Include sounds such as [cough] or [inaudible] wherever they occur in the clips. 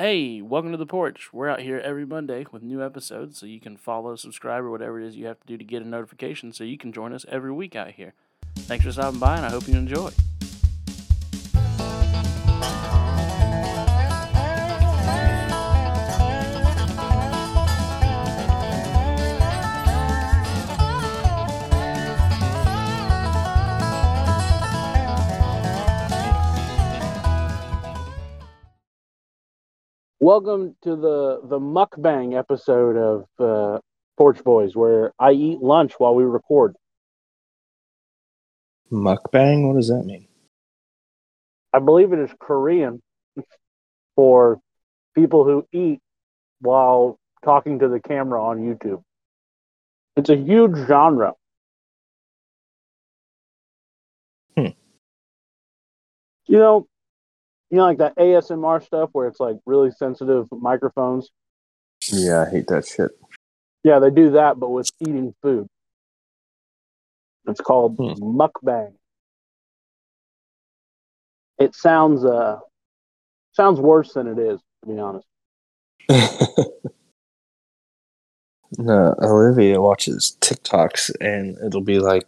Hey, welcome to the porch. We're out here every Monday with new episodes, so you can follow, subscribe, or whatever it is you have to do to get a notification so you can join us every week out here. Thanks for stopping by, and I hope you enjoy. Welcome to the the mukbang episode of uh, Porch Boys, where I eat lunch while we record. Mukbang? What does that mean? I believe it is Korean for people who eat while talking to the camera on YouTube. It's a huge genre. Hmm. You know, you know, like that ASMR stuff where it's like really sensitive microphones. Yeah, I hate that shit. Yeah, they do that, but with eating food. It's called Hmm. mukbang. It sounds uh sounds worse than it is, to be honest. [laughs] no, Olivia watches TikToks and it'll be like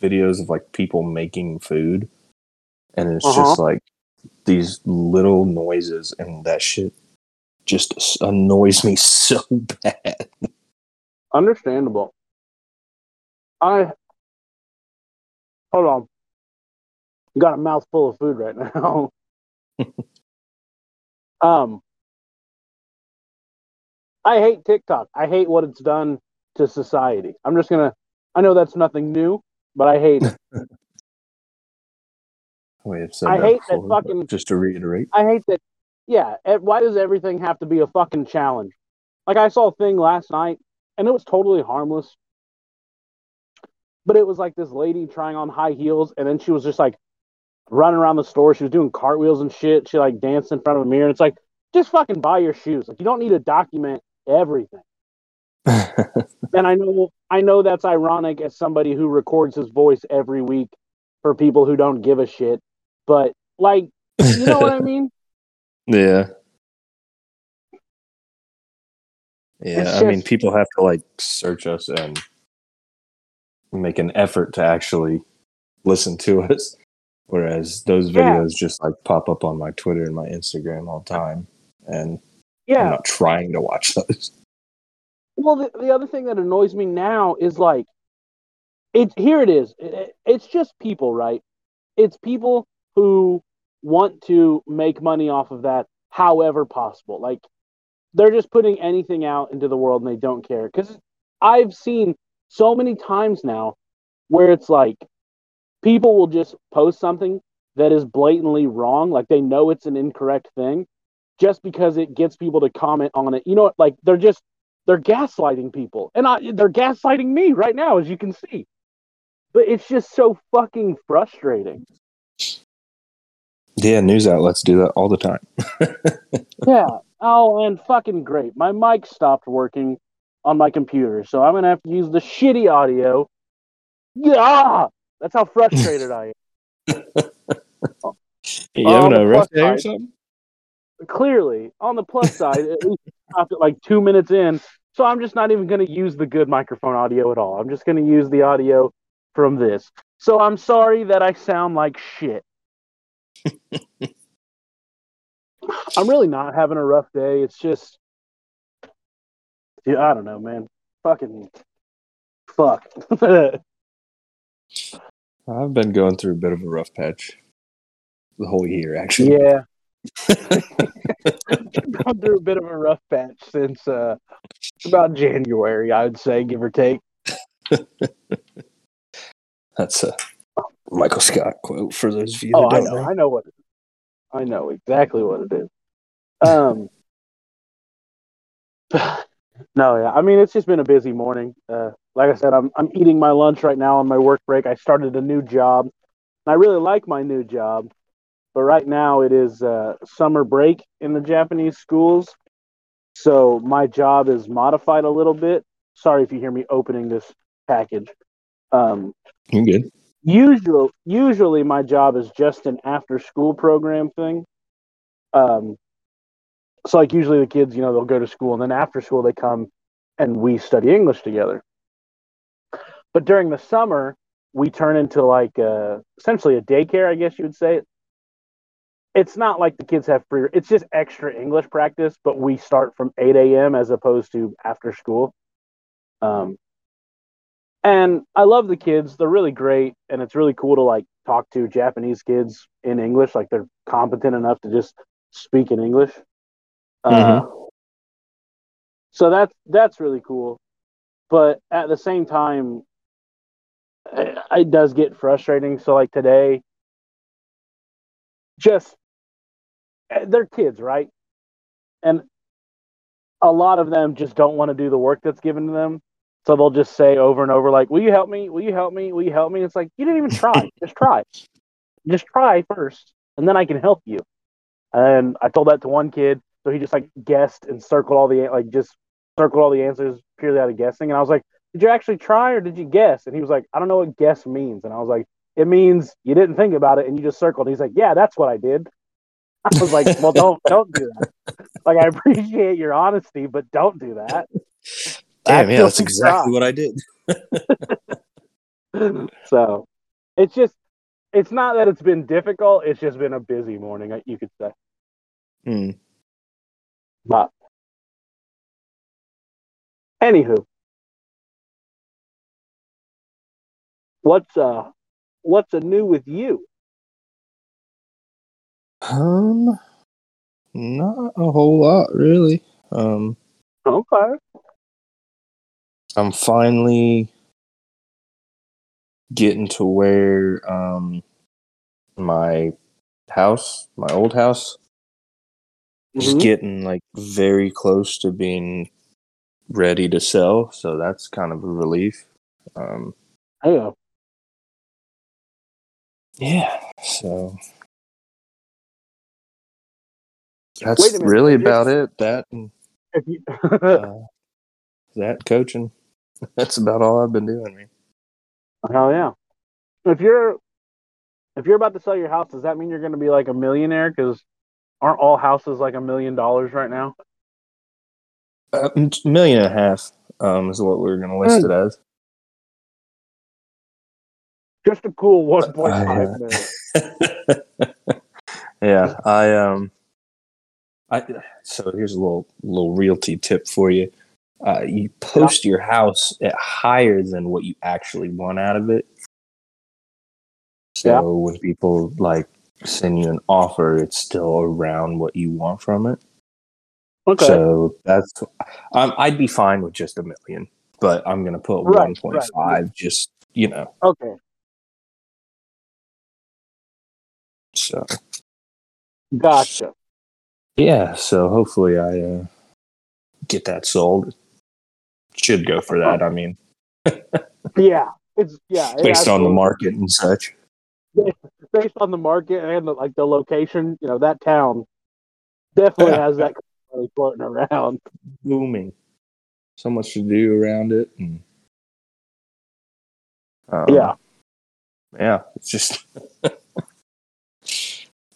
videos of like people making food. And it's Uh-huh. just like these little noises and that shit just annoys me [laughs] so bad. Understandable. I hold on. Got a mouthful of food right [laughs] now. um I hate TikTok. I hate what it's done to society. I'm just gonna I know that's nothing new, but I hate it. [laughs] We have said I that hate that before, but fucking- just to reiterate. I hate that. Yeah, eh, why does everything have to be a fucking challenge? Like I saw a thing last night, and it was totally harmless, but it was like this lady trying on high heels, and then she was just like running around the store. She was doing cartwheels and shit. She like danced in front of a mirror. And it's like just fucking buy your shoes. Like you don't need to document everything. [laughs] And I know I know that's ironic as somebody who records his voice every week for people who don't give a shit, but like you know what I [laughs] mean? Yeah. Yeah, I mean, people have to like search us and make an effort to actually listen to [laughs] us. Whereas those Yeah. videos just like pop up on my Twitter and my Instagram all the time. And Yeah. I'm not trying to watch those. Well, the, the other thing that annoys me now is like, it here it is. It- it's just people, right? It's people who want to make money off of that, however possible. Like, they're just putting anything out into the world and they don't care. Because I've seen so many times now where it's like people will just post something that is blatantly wrong, like they know it's an incorrect thing, just because it gets people to comment on it. You know, like they're just they're gaslighting people and I, they're gaslighting me right now as you can see but it's just so fucking frustrating Yeah, news outlets do that all the time. [laughs] yeah. Oh and fucking great. My mic stopped working on my computer so i'm gonna have to use the shitty audio. Yeah! That's how frustrated i am. [laughs] You having the a rough plus day or something? clearly. On the plus side at least it stopped at like two minutes in so i'm just not even gonna use the good microphone audio at all. I'm just gonna use the audio from this. So i'm sorry that i sound like shit [laughs] I'm really not having a rough day. It's just, yeah, I don't know, man. Fucking, fuck. [laughs] I've been going through a bit of a rough patch the whole year, actually. yeah. [laughs] Gone through a bit of a rough patch since uh, about January, I would say, give or take. That's a Michael Scott quote for those of you Oh, that I don't know, know. I know what it is. I know exactly what it is. Um, [sighs] no, yeah, I mean it's just been a busy morning. Uh, like I said, I'm I'm eating my lunch right now on my work break. I started a new job. I really like my new job, but right now it is uh, summer break in the Japanese schools, so my job is modified a little bit. Sorry if you hear me opening this package. Um, You're good. Usual usually my job is just an after school program thing um so like usually the kids, you know, they'll go to school and then after school they come and we study English together. But during the summer, we turn into like a, essentially a daycare, I guess you would say. It's not like the kids have free. It's just extra English practice, but we start from 8 a.m. as opposed to after school. Um, and I love the kids; they're really great, and it's really cool to like talk to Japanese kids in English. Like they're competent enough to just speak in English. Uh, so that's that's really cool, but at the same time, it, it does get frustrating. So like today, just they're kids, right? And a lot of them just don't want to do the work that's given to them. So they'll just say over and over, like, "Will you help me? Will you help me? Will you help me?" It's like you didn't even try. [laughs] just try. Just try first, and then I can help you. And I told that to one kid, so he just like guessed and circled all the like just circled all the answers purely out of guessing. And I was like, "Did you actually try or did you guess?" And he was like, "I don't know what guess means." And I was like, "It means you didn't think about it and you just circled." He's like, "Yeah, that's what I did." [laughs] I was like, "Well, don't don't do that. Like, I [laughs] appreciate your honesty, but don't do that." Damn, yeah, that's exactly try. what I did. [laughs] so it's just it's not that it's been difficult it's just been a busy morning you could say Hmm. but anywho what's uh what's a new with you Um, not a whole lot, really. Um, okay I'm finally getting to where um my house, my old house, is Mhm. getting like very close to being ready to sell. So that's kind of a relief. Um, yeah yeah. So that's minute, really about it. That and [laughs] uh, that coaching. [laughs] That's about all I've been doing. Man. hell yeah if you're if you're about to sell your house does that mean you're going to be like a millionaire because aren't all houses like a million dollars right now Uh, m- million and a half um, is what we're going to list it as. just a cool 1.5 Uh, [laughs] yeah, I um, I so here's a little little realty tip for you. Uh, you post your house at higher than what you actually want out of it. So Yeah. when people like send you an offer, it's still around what you want from it. okay So that's um, I'd be fine with just a million, but I'm gonna put Right, one point five. Just you know, okay so gotcha yeah. So hopefully I uh, get that sold. Should go for that. I mean, [laughs] Yeah, it's yeah. it based on the market and such. based on the market and the, like the location, you know, that town definitely has that kind of money floating around. Booming. So much to do around it. And, um, Yeah, Yeah. It's just. [laughs]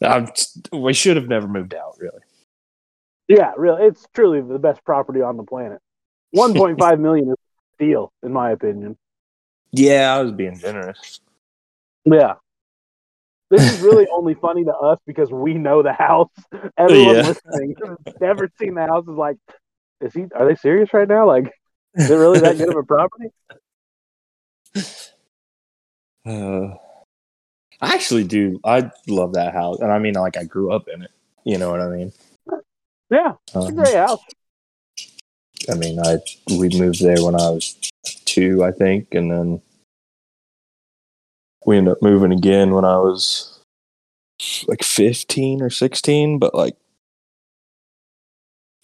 I'm, we should have never moved out, really. yeah, really, it's truly the best property on the planet. [laughs] One point five million is a deal, in my opinion. Yeah, I was being generous. Yeah. This is really only funny to us because we know the house. [laughs] Everyone Yeah. listening who's never seen the house is like, is he? Are they serious right now? Like, is it really that good of a property? Uh, [sighs] I actually do. I love that house, and I mean, like, I grew up in it. You know what I mean? Yeah, it's a Um, great house. I mean, I we moved there when I was two, I think, and then we ended up moving again when I was like fifteen or sixteen. But like,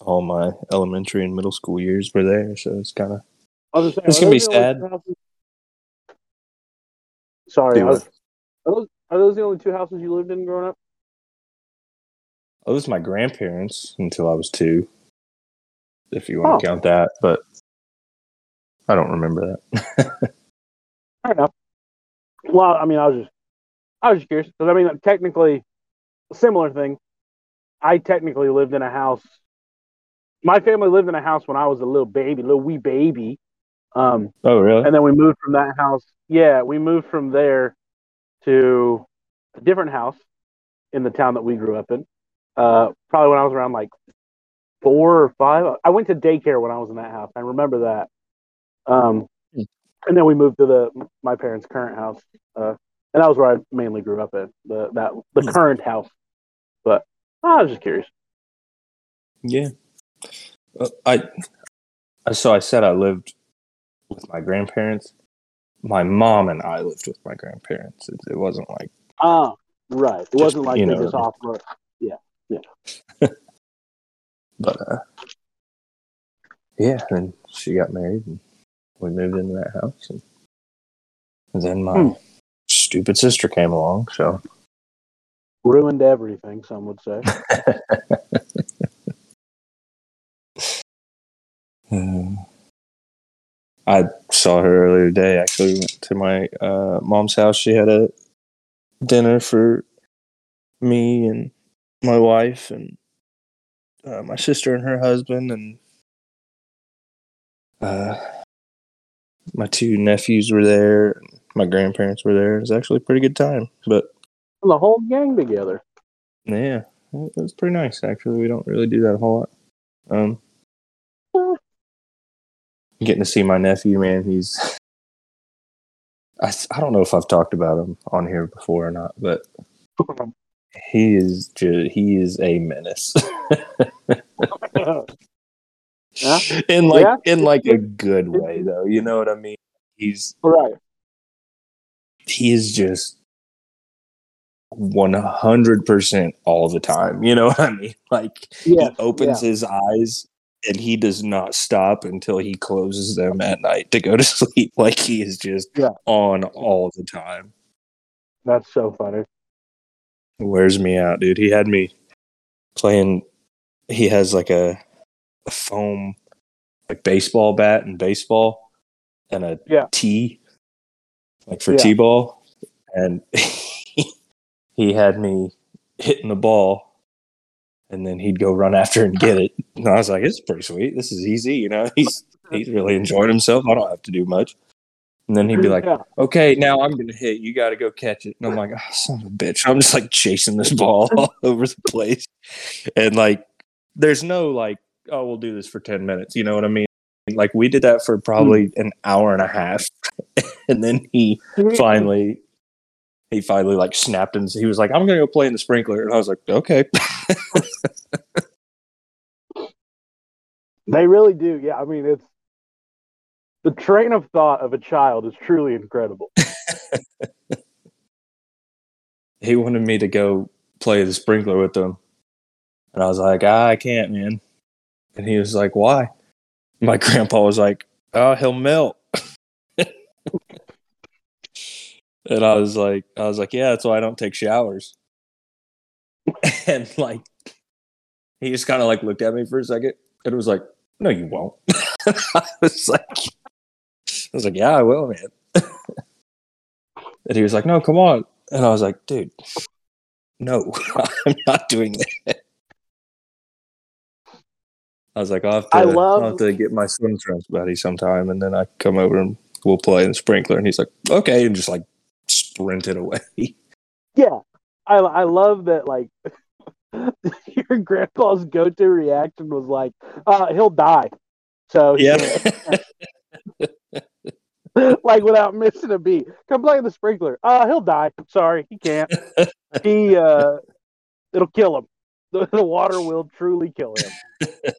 all my elementary and middle school years were there, so it's kind of I was gonna It's gonna be those the only sad. houses- Sorry, I was, are, those, are those the only two houses you lived in growing up? oh, it was my grandparents until I was two, if you want to Oh. count that. But I don't remember that. [laughs] Fair enough. Well, I mean, I was just, I was just curious because I mean, technically, similar thing. I technically lived in a house my family lived in a house when I was a little baby, little wee baby. Um, Oh, really? and then we moved from that house. Yeah, we moved from there to a different house in the town that we grew up in. Uh, probably when I was around like four or five. I went to daycare when I was in that house. I remember that. Um, Hmm. and then we moved to the my parents' current house, uh, and that was where I mainly grew up in the that the Hmm. current house. But I was just curious. Yeah. Uh, I, I so I said I lived with my grandparents. My mom and I lived with my grandparents. It, it wasn't like Ah, right. It wasn't like you know. just off. [laughs] but uh yeah, and she got married and we moved into that house and, and then my Hmm. stupid sister came along, so ruined everything. Some would say. [laughs] Uh, I saw her earlier today. Actually, went to my uh, mom's house. She had a dinner for me and my wife and uh, my sister and her husband and uh, my two nephews were there. My grandparents were there. It was actually a pretty good time. But the whole gang together. yeah, it was pretty nice. Actually, we don't really do that a whole lot. Um, [laughs] getting to see my nephew, man. He's I, I don't know if I've talked about him on here before or not, but [laughs] he is just he is a menace Yeah. [laughs] [laughs] in like Yeah. in like a good way though. You know what I mean? He's right. he is just one hundred percent all the time. You know what I mean? [laughs] Like Yes, he opens his eyes and he does not stop until he closes them at night to go to sleep. Like he is just Yeah. on all the time. That's so funny. Wears me out, dude. He had me playing. He has like a, a foam, like baseball bat and baseball, and a Yeah. tee, like for Yeah. t-ball, and [laughs] he had me hitting the ball, and then he'd go run after and get it. And I was like, "It's pretty sweet. This is easy, you know." [laughs] He's he's really enjoying himself. I don't have to do much. And then he'd be like, yeah. okay, now I'm gonna hit. You got to go catch it. And I'm like, oh, son of a bitch. I'm just like chasing this ball [laughs] all over the place, and like, there's no like, oh, we'll do this for ten minutes. You know what I mean? Like we did that for probably hmm. an hour and a half, [laughs] and then he hmm. finally, he finally like snapped and he was like, I'm gonna go play in the sprinkler, and I was like, okay. [laughs] They really do. Yeah. I mean, it's the train of thought of a child is truly incredible. [laughs] he wanted me to go play the sprinkler with him. And I was like, ah, I can't, man. And he was like, why? My [laughs] grandpa was like, oh, he'll melt. [laughs] and I was like, I was like, yeah, that's why I don't take showers. and like, he just kind of like looked at me for a second and was like, no, you won't. I was like, was like, yeah, I will, man. [laughs] and he was like, no, come on. And I was like, dude, no, [laughs] I'm not doing that. I was like, I'll have to, I love- I'll have to get my swim trunks buddy sometime, and then I come over and we'll play in the sprinkler. And he's like, okay, and just like sprinted away. [laughs] Yeah. I, I love that, like, your grandpa's go to reaction was like, uh, he'll die. So, yeah. [laughs] like, without missing a beat. Come play in the sprinkler. Uh, he'll die. Sorry, he can't. [laughs] he, uh, it'll kill him. [laughs] The, the water will truly kill him. It's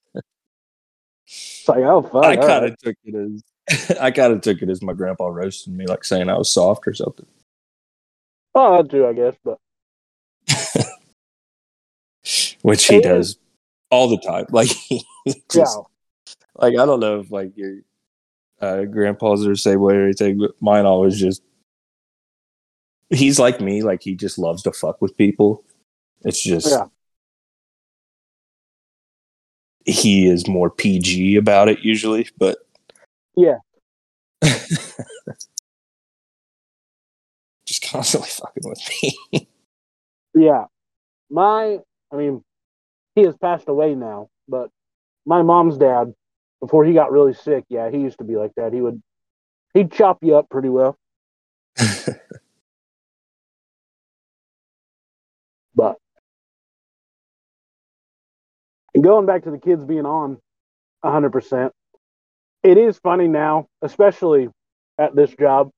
like, oh, fuck. I kind right. of took it as I kind of took it as my grandpa roasting me, like saying I was soft or something. Oh, I do, I guess. But which he does all the time. Like he yeah, like I don't know if like your uh, grandpas are the same way or anything, but mine always just he's like me. Like he just loves to fuck with people. It's just Yeah. he is more PG about it usually, but Yeah. [laughs] just constantly fucking with me. [laughs] yeah. My, I mean, he has passed away now, but my mom's dad, before he got really sick, yeah, he used to be like that. He would he'd chop you up pretty well. [laughs] but and going back to the kids being on 100%, it is funny now, especially at this job,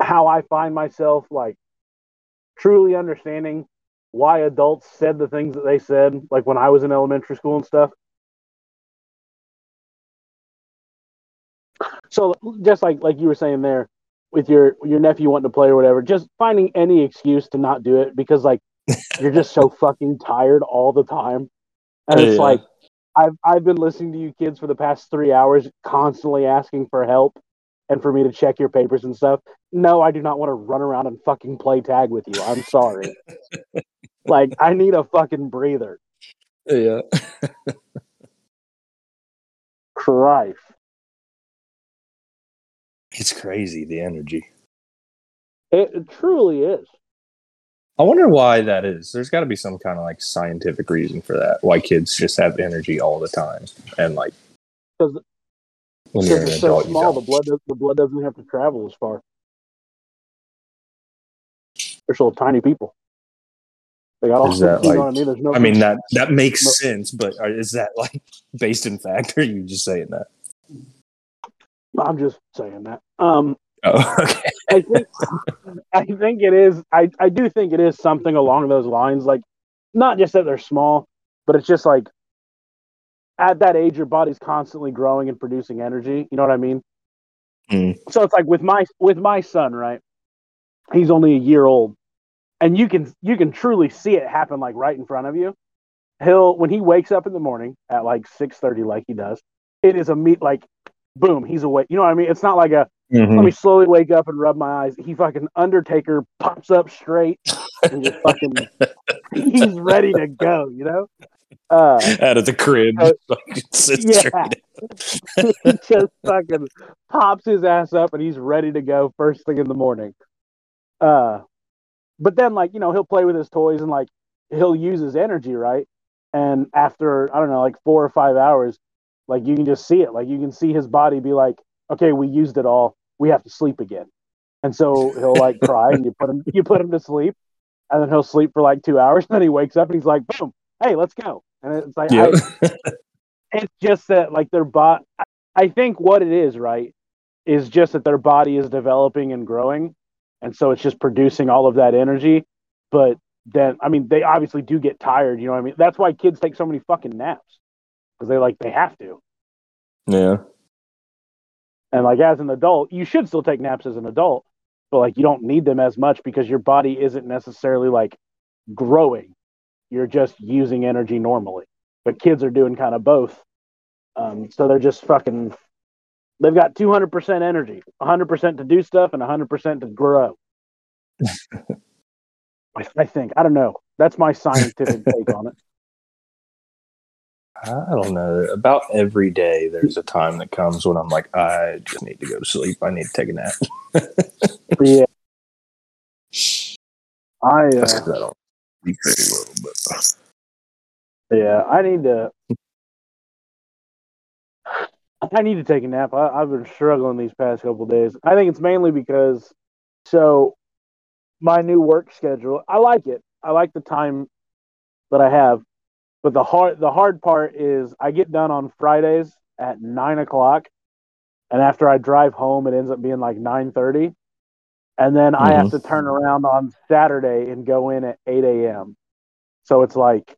how I find myself like truly understanding why adults said the things that they said, like when I was in elementary school and stuff. So just like like you were saying there, with your your nephew wanting to play or whatever, just finding any excuse to not do it because like [laughs] you're just so fucking tired all the time, and it's yeah. like I've I've been listening to you kids for the past three hours, constantly asking for help and for me to check your papers and stuff. No, I do not want to run around and fucking play tag with you. I'm sorry. [laughs] like I need a fucking breather. Yeah. [laughs] Christ. It's crazy the energy. It, it truly is. I wonder why that is. There's got to be some kind of like scientific reason for that. Why kids just have energy all the time and like because when you're it's so small, the blood the blood doesn't have to travel as far. They're still tiny people. They got all. Is that like, I mean? There's no. I mean that that makes no, sense, but uh, is that like based in fact, or [laughs] are you just saying that? I'm just saying that. Um, oh, [laughs] okay. I think I think it is. I I do think it is something along those lines. Like, not just that they're small, but it's just like at that age, your body's constantly growing and producing energy. You know what I mean? Mm. So it's like with my with my son, right? He's only a year old, and you can you can truly see it happen like right in front of you. He'll when he wakes up in the morning at like six thirty, like he does, it is a meet like boom, he's awake. You know what I mean? It's not like a mm-hmm. let me slowly wake up and rub my eyes. He fucking Undertaker pops up straight and just fucking [laughs] he's ready to go, you know? Uh, out of the crib, uh, [laughs] yeah. [laughs] he just fucking pops his ass up and he's ready to go first thing in the morning. Uh, but then like you know he'll play with his toys and like he'll use his energy right, and after I don't know like four or five hours, like you can just see it. Like you can see his body be like, okay, we used it all. We have to sleep again. And so he'll like [laughs] cry and you put him you put him to sleep and then he'll sleep for like two hours [laughs] and then he wakes up and he's like, boom, hey, let's go. And it's like yep. I, it's just that like their body I think what it is, right, is just that their body is developing and growing. And so it's just producing all of that energy. But then I mean they obviously do get tired, you know what I mean? That's why kids take so many fucking naps because they like they have to. Yeah. And like as an adult, you should still take naps as an adult, but like you don't need them as much because your body isn't necessarily like growing. You're just using energy normally. But kids are doing kind of both. Um, so they're just fucking. They've got 200% energy, 100% to do stuff, and 100% to grow. [laughs] I think. I don't know. That's my scientific [laughs] take on it. I don't know. About every day, there's a time that comes when I'm like, I just need to go to sleep. I need to take a nap. [laughs] yeah. I, uh, I don't sleep very well, but. Yeah, I need to. I need to take a nap. I, have been struggling these past couple days. I think it's mainly because, so, my new work schedule. I like it. I like the time that I have but the hard the hard part is I get done on Fridays at nine o'clock, and after I drive home, it ends up being like nine thirty, and then mm-hmm. I have mm-hmm. to turn around on Saturday and go in at eight a.m. So it's like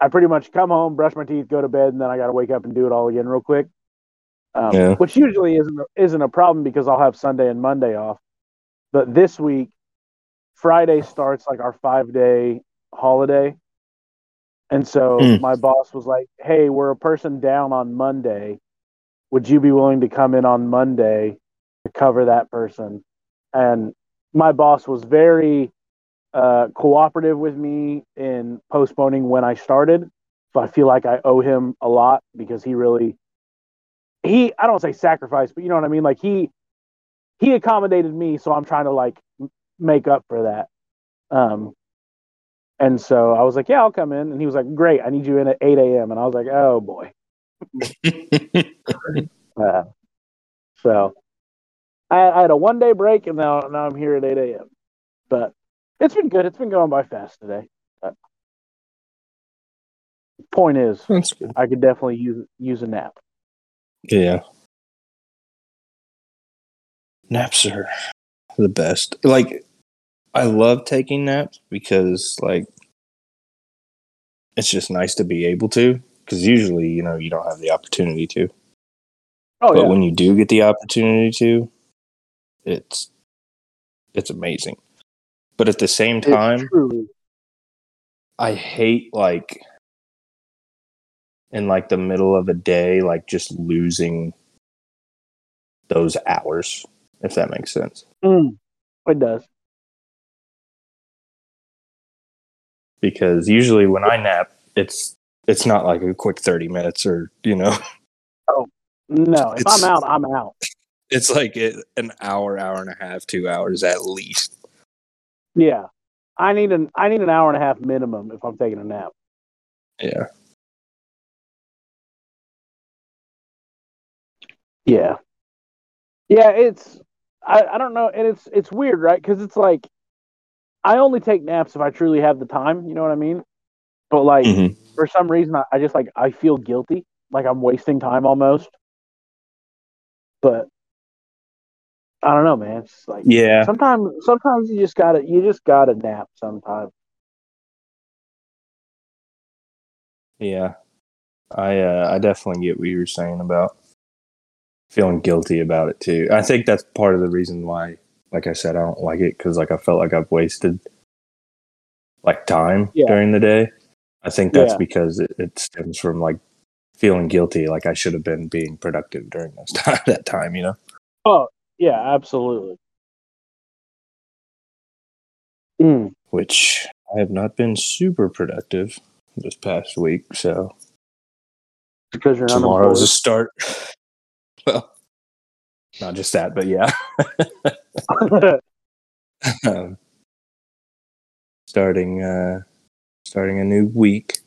I pretty much come home, brush my teeth, go to bed, and then I got to wake up and do it all again real quick. Um, yeah. Which usually isn't isn't a problem because I'll have Sunday and Monday off. But this week, Friday starts like our five day holiday, and so mm. my boss was like, Hey, we're a person down on Monday. Would you be willing to come in on Monday to cover that person? And my boss was very uh, cooperative with me in postponing when I started. So I feel like I owe him a lot because he really, he, I don't say sacrifice, but you know what I mean? Like he, he accommodated me. So I'm trying to like make up for that. Um, And so I was like, "Yeah, I'll come in." And he was like, "Great, I need you in at eight a.m." And I was like, "Oh boy." [laughs] Uh, so I, I had a one day break, and now now I'm here at eight a.m. But it's been good. It's been going by fast today. But point is. I could definitely use use a nap. Yeah. Naps are the best. Like, I love taking naps because, like, it's just nice to be able to. Because usually, you know, you don't have the opportunity to. Oh but yeah, when you do get the opportunity to, it's it's amazing. But at the same time. I hate like in like the middle of a day, like just losing those hours, if that makes sense. Mm, it does. Because usually when I nap, it's it's not like a quick thirty minutes or you know, Oh No, if It's- I'm out, I'm out. it's like an hour, hour and a half, two hours at least. Yeah, I need an I need an hour and a half minimum if I'm taking a nap. Yeah, Yeah, yeah. It's I I don't know, and it's it's weird, right? Because it's like I only take naps if I truly have the time. You know what I mean? But like Mhm. for some reason, I, I just like I feel guilty, like I'm wasting time almost. But I don't know, man. It's like yeah, sometimes sometimes you just gotta you just gotta nap sometimes. yeah. I uh, I definitely get what you were saying about feeling guilty about it too. I think that's part of the reason why, like I said, I don't like it because like I felt like I've wasted like time Yeah. during the day. I think that's Yeah. because it, it stems from like feeling guilty, like I should have been being productive during those [laughs] time, that time, you know. Oh yeah, absolutely. Mm. Which I have not been super productive this past week, so Because you're tomorrow's a start. [laughs] well, not just that, but yeah. [laughs] um, starting uh starting a new week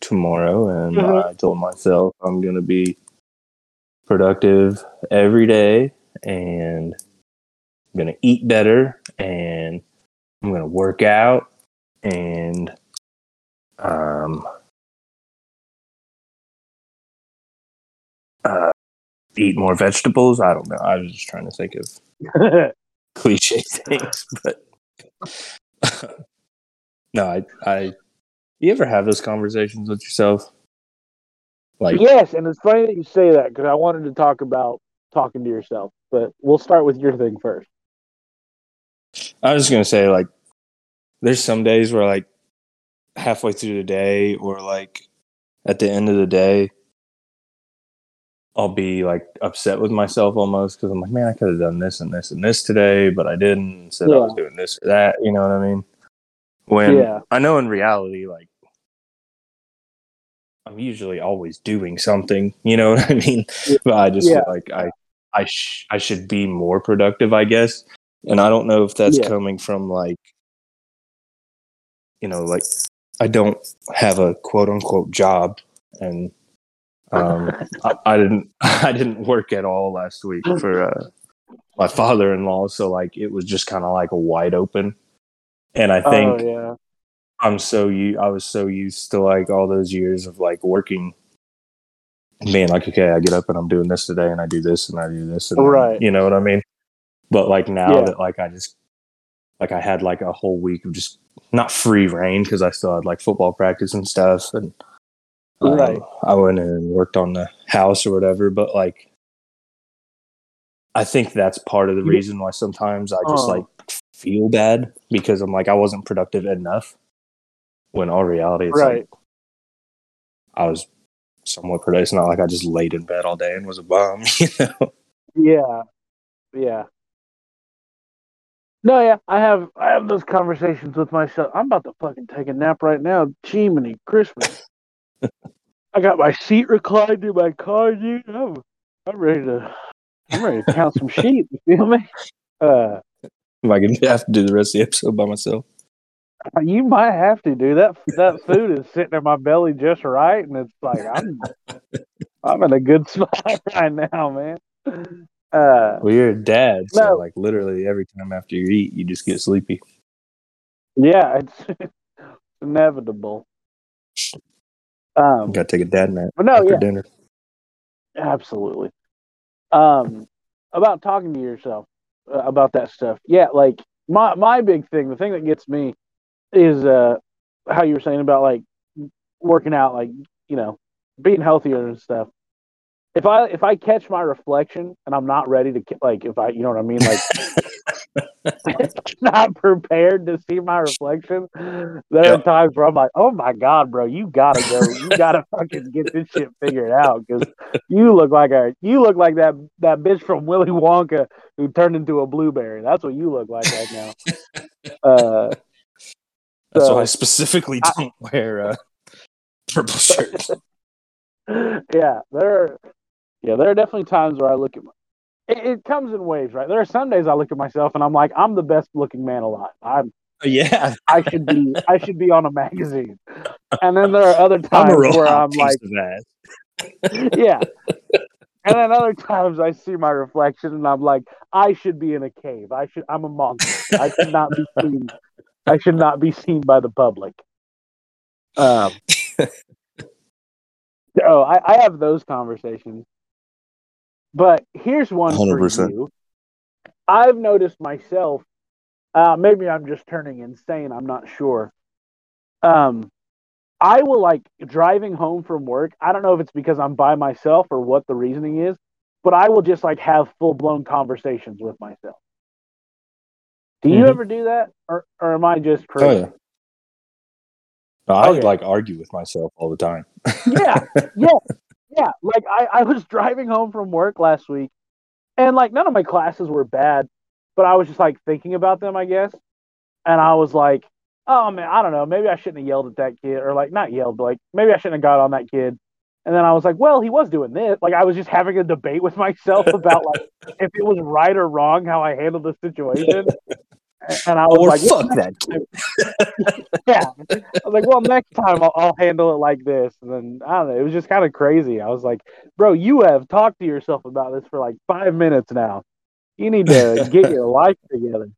tomorrow and Mhm. i told myself i'm going to be productive every day and i'm going to eat better and i'm going to work out and um uh, eat more vegetables i don't know i was just trying to think of [laughs] cliche things, but [laughs] no, I, I, you ever have those conversations with yourself? Like, yes, and it's funny that you say that because I wanted to talk about talking to yourself, but we'll start with your thing first. I was just gonna say, like, there's some days where, like, halfway through the day, or like at the end of the day, I'll be like upset with myself almost because I'm like, man, I could have done this and this and this today, but I didn't. Instead, I was doing this or that. You know what I mean? When Yeah. I know in reality, like, I'm usually always doing something. You know [laughs] what I mean? Yeah. But I just Yeah. feel like I, I, sh- I should be more productive, I guess. And I don't know if that's Yeah. coming from like, you know, like I don't have a quote unquote job, and um, I, I didn't, [laughs] I didn't work at all last week for uh, my father-in-law, so like it was just kind of like a wide open. And I think oh yeah, I'm so u- I was so used to like all those years of like working being like, okay, I get up and I'm doing this today and I do this and I do this and Right. you know what I mean? But like now Yeah. that like I just like I had like a whole week of just not free reign because I still had like football practice and stuff and um, Right. I went in and worked on the house or whatever, but like I think that's part of the reason why sometimes I just Oh. like feel bad because I'm like I wasn't productive enough. When all reality, it's right. like I was somewhat productive. It's not like I just laid in bed all day and was a bum, [laughs] you know. Yeah, yeah. No, yeah, I have I have those conversations with myself. I'm about to fucking take a nap right now. Jiminy Christmas. I got my seat reclined in my car, dude. I'm, I'm ready to I'm ready to count some sheep. You feel me? Uh, Am I gonna have to do the rest of the episode by myself? You might have to do that. That food is sitting in my belly just right, and it's like I'm, [laughs] I'm in a good spot [laughs] right now, man. Uh, Well, you're a dad, so No. like literally every time after you eat, you just get sleepy. yeah, it's, it's [laughs] inevitable. Um, Got to take a dad nap but no, after yeah, dinner. absolutely. Um, about talking to yourself uh, about that stuff. Yeah, like my my big thing, the thing that gets me is uh how you were saying about like working out, like you know, being healthier and stuff. If I if I catch my reflection and I'm not ready to like if I you know what I mean like [laughs] [laughs] not prepared to see my reflection, there Yeah. are times where I'm like, oh my god, bro, you gotta go, you gotta [laughs] fucking get this shit figured out because you look like a you look like that that bitch from Willy Wonka who turned into a blueberry. That's what you look like right now. Uh, That's So- why I specifically don't wear uh, purple shirts. yeah, there are yeah, there are definitely times where I look at my it, it comes in waves, right? There are some days I look at myself and I'm like, I'm the best looking man alive. I'm yeah, I should be I should be on a magazine. And then there are other [laughs] I'm times where I'm like, [laughs] yeah. And then other times I see my reflection and I'm like, I should be in a cave. I should I'm a monster. I should not be seen I should not be seen by the public. Um [laughs] Oh, I, I have those conversations. But here's one for 100%. you. I've noticed myself, uh, maybe I'm just turning insane, I'm not sure. Um I will like driving home from work. I don't know if it's because I'm by myself or what the reasoning is, but I will just like have full blown conversations with myself. Do you Mhm. ever do that, or or am I just Oh crazy? yeah. No, I Okay. like argue with myself all the time. yeah, [laughs] yeah, yeah. Like I, I was [laughs] driving home from work last week, and like none of my classes were bad, but I was just like thinking about them, I guess, and I was like, oh man, I don't know, maybe I shouldn't have yelled at that kid, or like not yelled, but like maybe I shouldn't have got on that kid. And then I was like, well, he was doing this. Like I was just having a debate with [laughs] myself about like if it was right or wrong how I handled the situation. [laughs] And I was Or like, well, fuck that [laughs] yeah. I was like, well, next time I'll, I'll handle it like this. And then I don't know. It was just kind of crazy. I was like, bro, you have talked to yourself about this for like five minutes now. You need to [laughs] get your life together.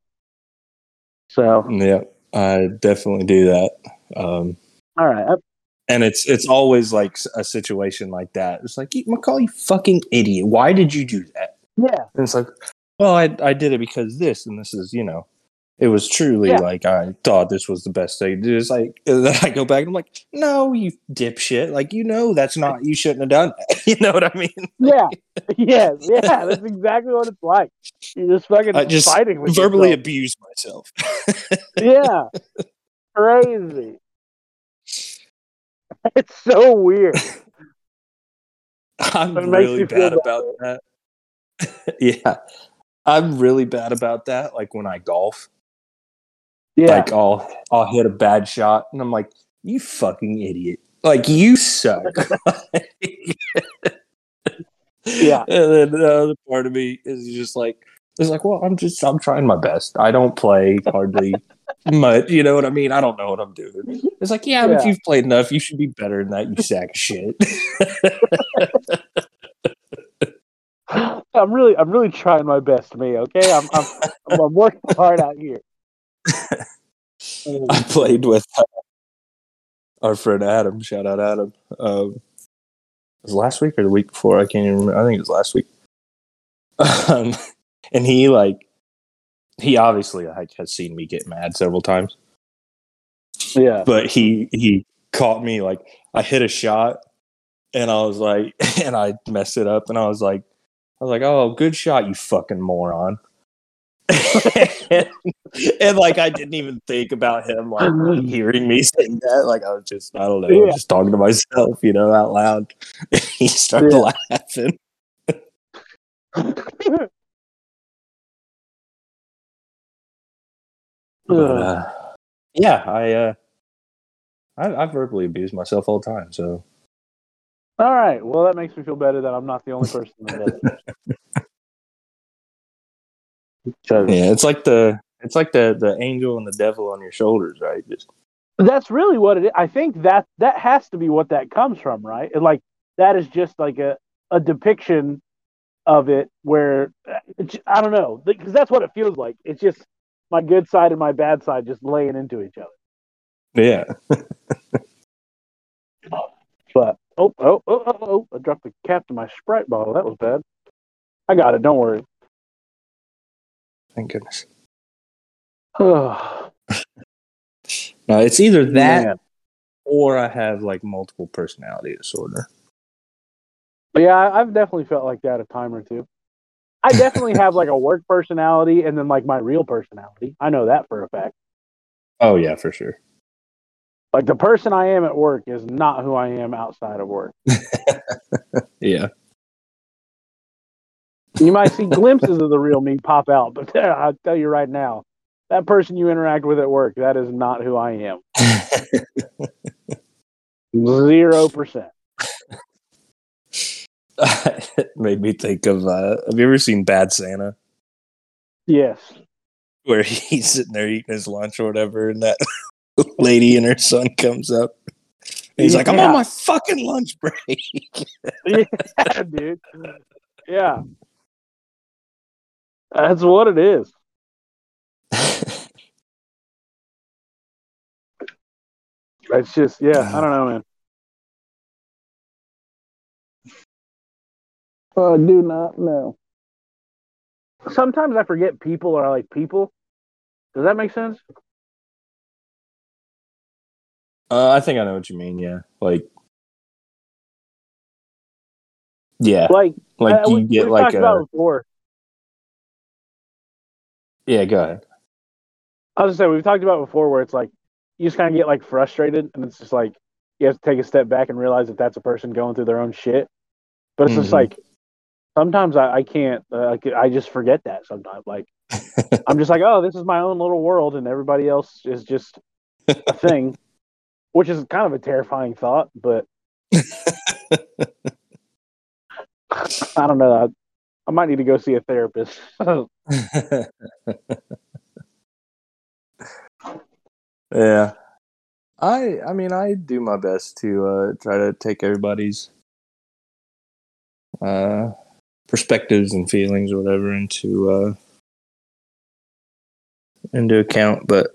So, Yeah, I definitely do that. Um, all right. And it's it's always like a situation like that. It's like, McCall, you fucking idiot. Why did you do that? yeah. And it's like, well, I I did it because this, and this is, you know, it was truly Yeah. like I thought this was the best thing to do. It's like, then I go back and I'm like, no, you dipshit. Like, you know, that's not, you shouldn't have done that. [laughs] you know what I mean? [laughs] Yeah. Yes. Yeah. That's exactly what it's like. You're just fucking I just fighting with Verbally yourself. abuse myself. [laughs] Yeah. Crazy. It's so weird. I'm It really bad about that. yeah. I'm really bad about that. Like when I golf, Yeah. like I'll I'll hit a bad shot and I'm like, you fucking idiot. Like you suck. [laughs] Yeah. And then the other part of me is just like it's like, well, I'm just I'm trying my best. I don't play hardly [laughs] much, you know what I mean? I don't know what I'm doing. It's like, yeah, but Yeah. if you've played enough, you should be better than that, you sack of shit. [laughs] I'm really, I'm really trying my best, me. Okay, I'm, I'm, I'm, I'm working hard out here. [laughs] I played with uh, our friend Adam. Shout out Adam. Um, it was last week or the week before. I can't even remember. I think it was last week. [laughs] Um, and he like he obviously like has seen me get mad several times, Yeah, but he he caught me like I hit a shot and I was like [laughs] and I messed it up and I was like I was like oh good shot you fucking moron. And, [laughs] and, like I didn't even think about him like [laughs] hearing me say that. Like I was just I don't know, Yeah. just talking to myself, you know, out loud. [laughs] he started Yeah. laughing. But, uh, yeah, I uh I, I verbally abuse myself all the time, so All right. Well, that makes me feel better that I'm not the only person that does. Yeah, it's like the It's like the the angel and the devil on your shoulders, right? Just That's really what it is. I think that that has to be what that comes from, right? And like that is just like a a depiction of it where uh, I don't know because that's what it feels like. It's just my good side and my bad side just laying into each other. yeah. [laughs] But oh oh oh oh, oh I dropped the cap to my Sprite bottle. That was bad. I got it. Don't worry. Thank goodness. Oh, [sighs] No, it's either that man. or I have like multiple personality disorder. But yeah, I- I've definitely felt like that a time or two. I definitely have like a [laughs] work personality and then like my real personality. I know that for a fact. Oh yeah, for sure. Like the person I am at work is not who I am outside of work. [laughs] Yeah. You might see glimpses of the real me pop out, but [laughs] I'll tell you right now, that person you interact with at work, that is not who I am. Zero percent. [laughs] it made me think of uh have you ever seen Bad Santa? Yes. Where [laughs] he's sitting there eating his lunch or whatever and that lady and her son comes up. And he's like, I'm on my fucking lunch break. yeah, dude. Yeah. That's what it is. [laughs] It's just, yeah, I don't know, man. I do not know. Sometimes I forget people are like people. Does that make sense? Uh, I think I know what you mean. Yeah, like, yeah, Like, like uh, you we, get we've like talked a about it before. Yeah. Go ahead. I was gonna say we've talked about before where it's like you just kind of get like frustrated, and it's just like you have to take a step back and realize that that's a person going through their own shit. But it's just Mhm. like sometimes I, I can't, uh, I just forget that sometimes. Like [laughs] I'm just like, oh, this is my own little world, and everybody else is just a thing, [laughs] which is kind of a terrifying thought. But [laughs] I don't know. I, might need to go see a therapist. [laughs] yeah, I I mean I do my best to uh, try to take everybody's uh, perspectives and feelings or whatever into uh, into account, but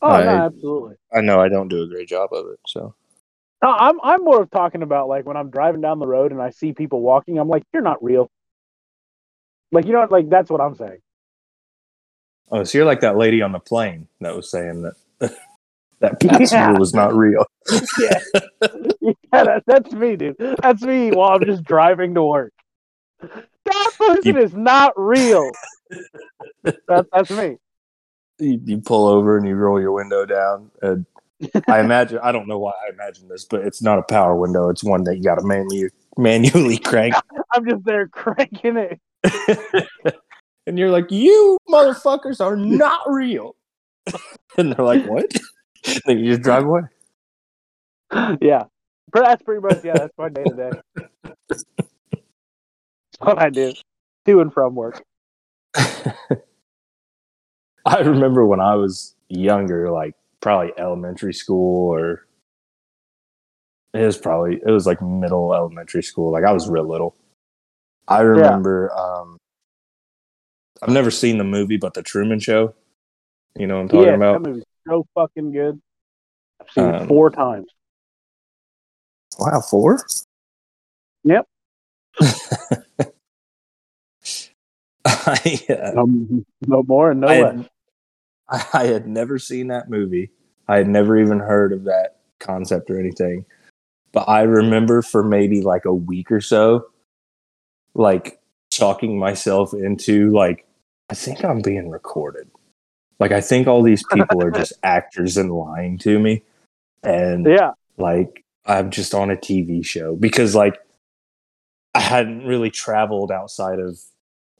oh I- no, absolutely. I know I don't do a great job of it. So No, I'm I'm more of talking about like when I'm driving down the road and I see people walking, I'm like, you're not real. Like you know, like that's what I'm saying. oh, so you're like that lady on the plane that was saying that [laughs] that passenger Yeah. was not real. [laughs] yeah, [laughs] yeah, that, that's me, dude. That's me while I'm just driving to work. That person is not real. That, that's me. you, you pull over and you roll your window down and i imagine i don't know why i imagine this but it's not a power window it's one that you got to manually manually crank [laughs] I'm just there cranking it. [laughs] and you're like you motherfuckers are not real [laughs] and they're like what then you just drive away Yeah, but that's pretty much yeah. That's my day to day. That's what I do, to and from work. i remember when i was younger like probably elementary school or it was probably it was like middle elementary school like i was real little i remember um i've never seen the movie but the truman show you know what i'm talking yeah, about that movie's so fucking good. I've seen it Um, four times. wow four Yep. [laughs] I, uh, No, no more and no I less. had, [laughs] I had never seen that movie. I had never even heard of that concept or anything. But I remember for maybe like a week or so, like talking myself into like, I think I'm being recorded. Like, I think all these people are just [laughs] actors and lying to me. And Yeah, like I'm just on a TV show because like I hadn't really traveled outside of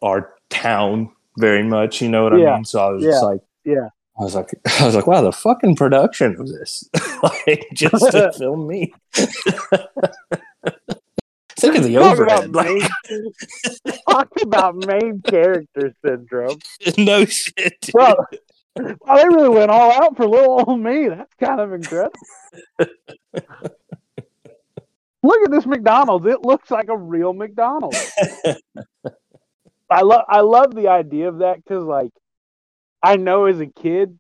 our town very much, you know what I mean? So I was Yeah. just like Yeah. I was like [laughs] I was like, wow, the fucking production of this. [laughs] like just to [laughs] film me. Think of the Talk overhead. about main, talk about main character syndrome. no shit. dude. Well, well, they really went all out for little old me. That's kind of incredible. Look at this McDonald's. It looks like a real McDonald's. I love I love the idea of that because like I know as a kid,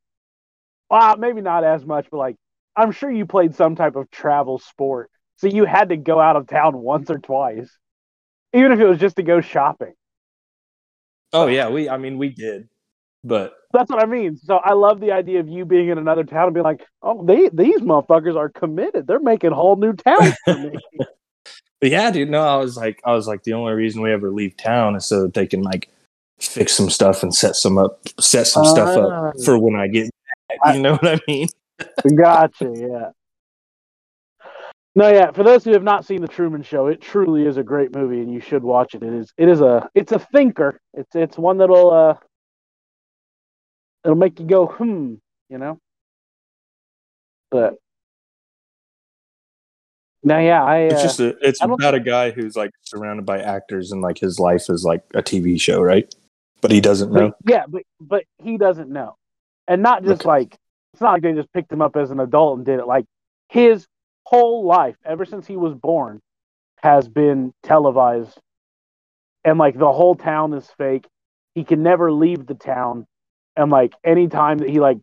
well maybe not as much, but like I'm sure you played some type of travel sport, so you had to go out of town once or twice, even if it was just to go shopping. oh yeah, we. I mean, we did, but That's what I mean. So I love the idea of you being in another town and being like, oh, they these motherfuckers are committed. They're making whole new towns for me. [laughs] but yeah, dude. No, I was like, I was like, the only reason we ever leave town is so that they can like fix some stuff and set some up, set some stuff Ah. up for when I get. Back, you know what I mean? [laughs] gotcha. Yeah. No, yeah. For those who have not seen the Truman Show, it truly is a great movie, and you should watch it. It is. It is a. It's a thinker. It's. It's one that'll. uh It'll make you go hmm. You know. But. No, yeah. I. It's uh, just a, it's about a guy who's like surrounded by actors and like his life is like a TV show, right? But he doesn't know. But, yeah, but but he doesn't know, and not just Okay. like it's not like they just picked him up as an adult and did it. Like his whole life, ever since he was born, has been televised, and like the whole town is fake. He can never leave the town, and like anytime that he like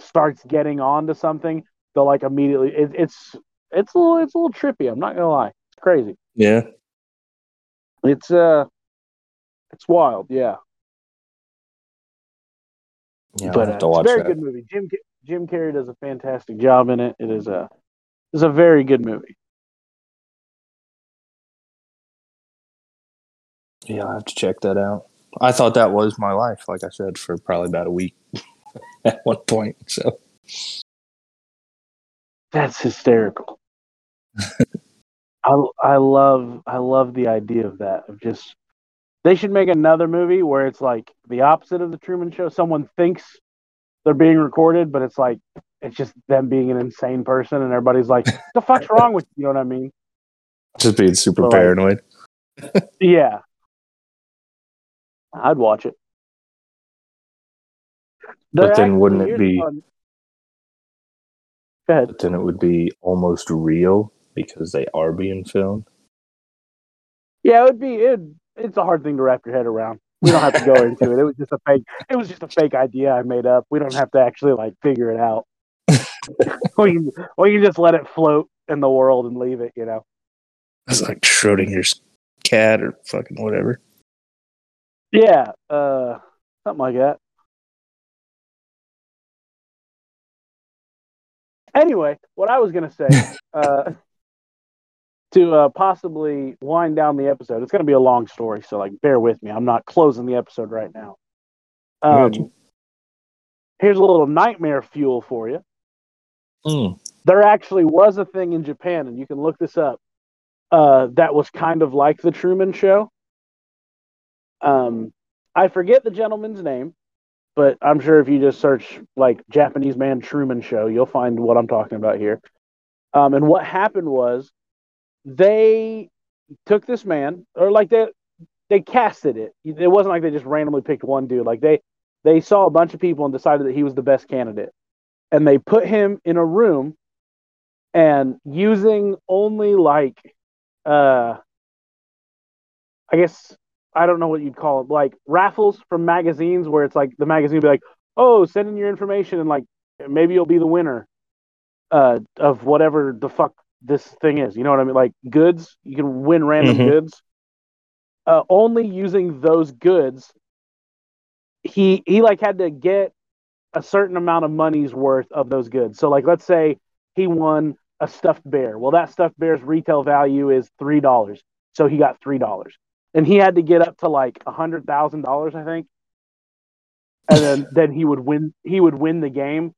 starts getting on to something, they'll like immediately. It, it's it's a little it's a little trippy. I'm not gonna lie, it's crazy. Yeah. It's uh, it's wild. Yeah. Yeah, but uh, it's a very that. good movie. Jim Jim Carrey does a fantastic job in it. It is a it's a very good movie. Yeah, I'll have to check that out. I thought that was my life, like I said, for probably about a week [laughs] at one point. So That's hysterical. [laughs] I I love I love the idea of that of just they should make another movie where it's like the opposite of the Truman Show. Someone thinks they're being recorded, but it's like it's just them being an insane person, and everybody's like, [laughs] "The fuck's wrong with you?" You know what I mean? just being super Well, paranoid. [laughs] Yeah, I'd watch it. But They're then wouldn't it be-. Go ahead. But then it would be almost real because they are being filmed. Yeah, it would be. It, it's a hard thing to wrap your head around. We don't have to go [laughs] into it. It was just a fake. It was just a fake idea I made up. We don't have to actually like figure it out. [laughs] we can, we can just let it float in the world and leave it. You know. It's like Schrodinger's cat or fucking whatever. Yeah. Uh, something like that. Anyway, what I was gonna say, [laughs] uh, to uh, possibly wind down the episode, it's gonna be a long story, so like bear with me. I'm not closing the episode right now. Gotcha. Um, here's a little nightmare fuel for you. Mm. There actually was a thing in Japan, and you can look this up. Uh, that was kind of like the Truman Show. Um, I forget the gentleman's name, but I'm sure if you just search like Japanese man Truman Show, you'll find what I'm talking about here. Um, and what happened was they took this man, or like they they casted it. It wasn't like they just randomly picked one dude. Like they they saw a bunch of people and decided that he was the best candidate, and they put him in a room, and using only like, uh, I guess I don't know what you'd call it, like raffles from magazines where it's like the magazine would be like, oh, send in your information and like maybe you'll be the winner uh, of whatever the fuck this thing is. You know what I mean? Like goods, you can win random Mhm. goods. Uh, only using those goods, he he like had to get a certain amount of money's worth of those goods. So like let's say he won a stuffed bear. Well, that stuffed bear's retail value is three dollars. So he got three dollars. And he had to get up to like a hundred thousand dollars, I think. And then, [laughs] then he would win he would win the game.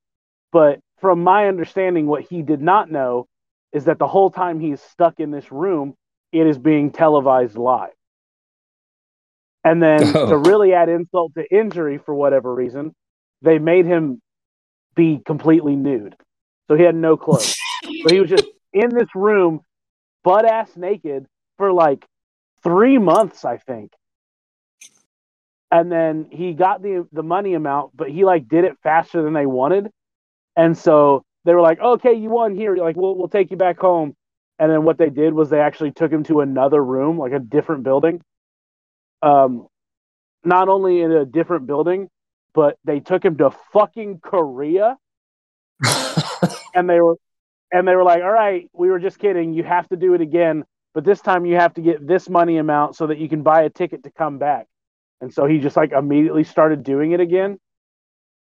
But from my understanding, what he did not know is that the whole time he's stuck in this room, it is being televised live. And then Oh. [laughs] to really add insult to injury for whatever reason, they made him be completely nude. So he had no clothes. [laughs] so he was just in this room, butt ass naked, for like three months, I think. And then he got the the money amount, but he like did it faster than they wanted. And so they were like, okay, you won here. Like, we'll, we'll take you back home. And then what they did was they actually took him to another room, like a different building. Um, not only in a different building, but they took him to fucking Korea. [laughs] and they were, and they were like, all right, we were just kidding. You have to do it again, but this time you have to get this money amount so that you can buy a ticket to come back. And so he just like immediately started doing it again.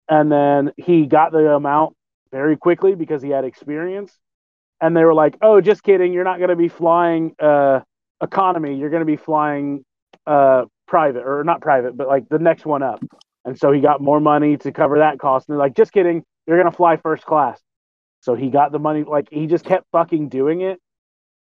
And then he got the amount very quickly because he had experience. And they were like, "Oh, just kidding. You're not going to be flying uh, economy. You're going to be flying uh, private, or not private, but like the next one up." And so he got more money to cover that cost. And they're like, "Just kidding. You're going to fly first class." So he got the money. Like he just kept fucking doing it.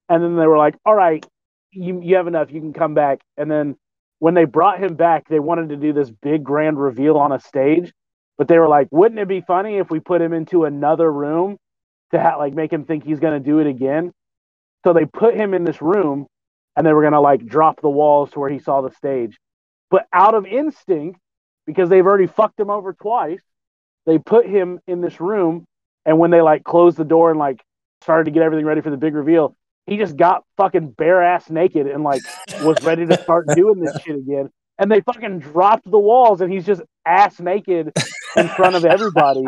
And then they were like, "All right, you you have enough. You can come back." And then when they brought him back, they wanted to do this big grand reveal on a stage but they were like, wouldn't it be funny if we put him into another room to ha- like make him think he's going to do it again? So they put him in this room and they were going to like drop the walls to where he saw the stage. But out of instinct, because they've already fucked him over twice, they put him in this room. And when they like closed the door and like started to get everything ready for the big reveal, he just got fucking bare ass naked and like was ready to start doing this shit again and they fucking dropped the walls and he's just ass naked in front of everybody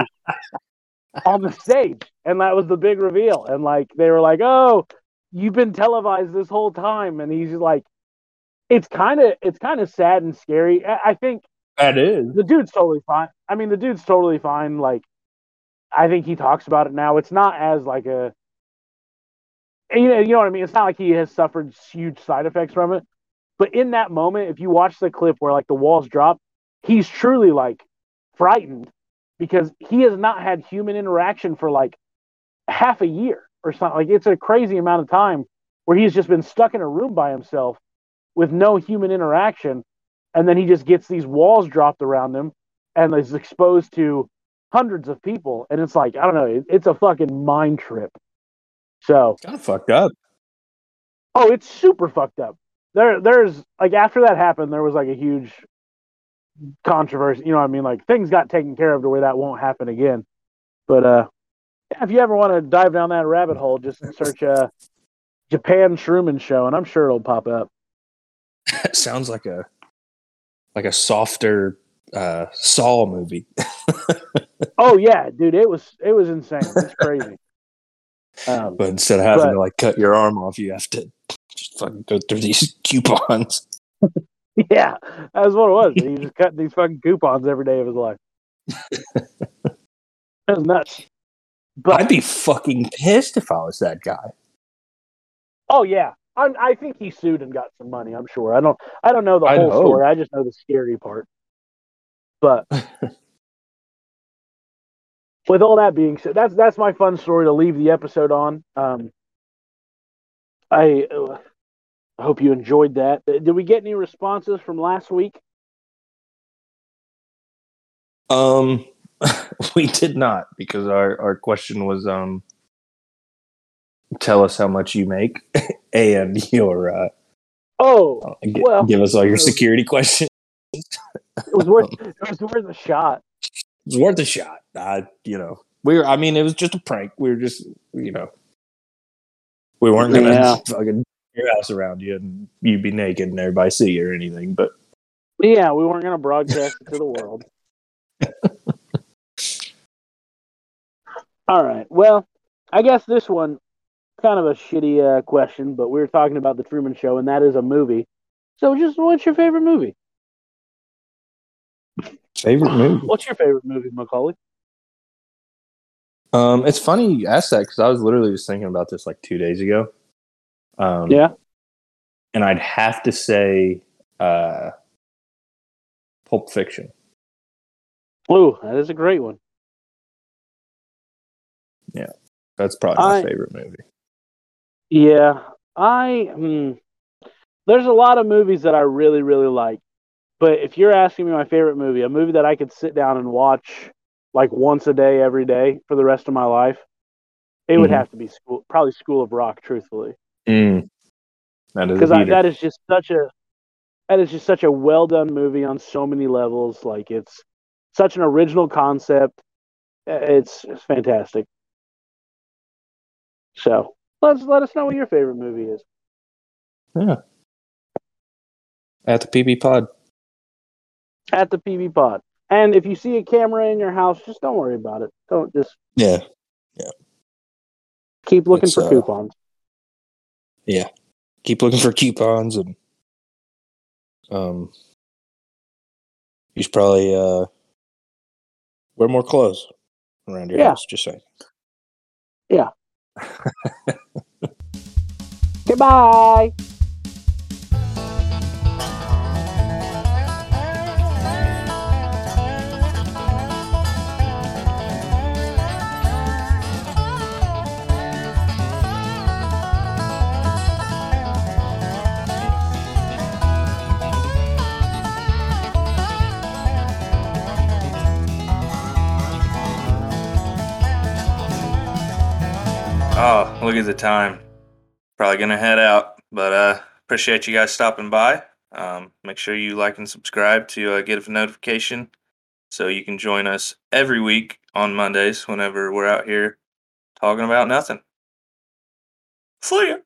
[laughs] on the stage. And that was the big reveal. And like they were like oh you've been televised this whole time. And he's like it's kind of it's kind of sad and scary. I, I think that is. the dude's totally fine. I mean the dude's totally fine. Like i think he talks about it now. It's not as like a you know, you know what I mean? It's not like he has suffered huge side effects from it, but in that moment, if you watch the clip where like the walls drop, he's truly like frightened because he has not had human interaction for like half a year or something. Like it's a crazy amount of time where he's just been stuck in a room by himself with no human interaction. And then he just gets these walls dropped around him and is exposed to hundreds of people. And it's like, I don't know, it's a fucking mind trip. So kind of fucked up. Oh, it's super fucked up there there's like after that happened, there was like a huge controversy. You know what I mean? Like things got taken care of to where that won't happen again. But uh, if you ever want to dive down that rabbit hole, just search uh, Japan Truman Show, and I'm sure it'll pop up. [laughs] Sounds like a like a softer uh, Saw movie. [laughs] oh yeah, dude, it was it was insane. It's crazy. [laughs] Um, but instead of having but, to like cut your arm off, you have to fucking go through these [laughs] coupons. [laughs] yeah, that's what it was. He just cut these fucking coupons every day of his life. [laughs] that was nuts. But I'd be fucking pissed if I was that guy. Oh yeah, I, I think he sued and got some money. I'm sure. I don't. I don't know the I whole know. story. I just know the scary part. But with all that being said, that's that's my fun story to leave the episode on. Um, I uh, hope you enjoyed that. Uh, did we get any responses from last week? Um, [laughs] we did not because our our question was um, tell us how much you make [laughs] and your uh, oh uh, g- well, give us all your security [laughs] questions. it was worth it was worth a shot. It was worth a shot. I, you know, we were. I mean, it was just a prank. We were just, you know, we weren't gonna yeah. fucking your house around you and you'd be naked and everybody see you or anything. But yeah, we weren't gonna broadcast it to the world. [laughs] All right. Well, I guess this one kind of a shitty uh, question, but we were talking about the Truman Show, and that is a movie. So, just what's your favorite movie? Favorite movie? [sighs] What's your favorite movie, Macaully? Um, it's funny you asked that because I was literally just thinking about this like two days ago. Um, yeah, and I'd have to say, uh, Pulp Fiction. Ooh, that is a great one. Yeah, that's probably my I, favorite movie. Yeah, I. Hmm, there's a lot of movies that I really, really like, but if you're asking me my favorite movie, a movie that I could sit down and watch like once a day, every day for the rest of my life, it mm-hmm. would have to be school, probably School of Rock, truthfully. Mm. That is because heater. that is just such a that is just such a well done movie on so many levels. Like it's such an original concept. It's, it's fantastic. So let's let us know what your favorite movie is. Yeah. At the PB Pod. at the PB Pod. And if you see a camera in your house, just don't worry about it. Don't just Yeah. Yeah. keep looking It's, for uh, coupons. Yeah, keep looking for coupons and um you should probably uh wear more clothes around your Yeah. house, just saying. Yeah. [laughs] Goodbye. Look at the time. Probably gonna head out, but uh, appreciate you guys stopping by. Um, make sure you like and subscribe to uh, get a notification so you can join us every week on Mondays whenever we're out here talking about nothing. See ya.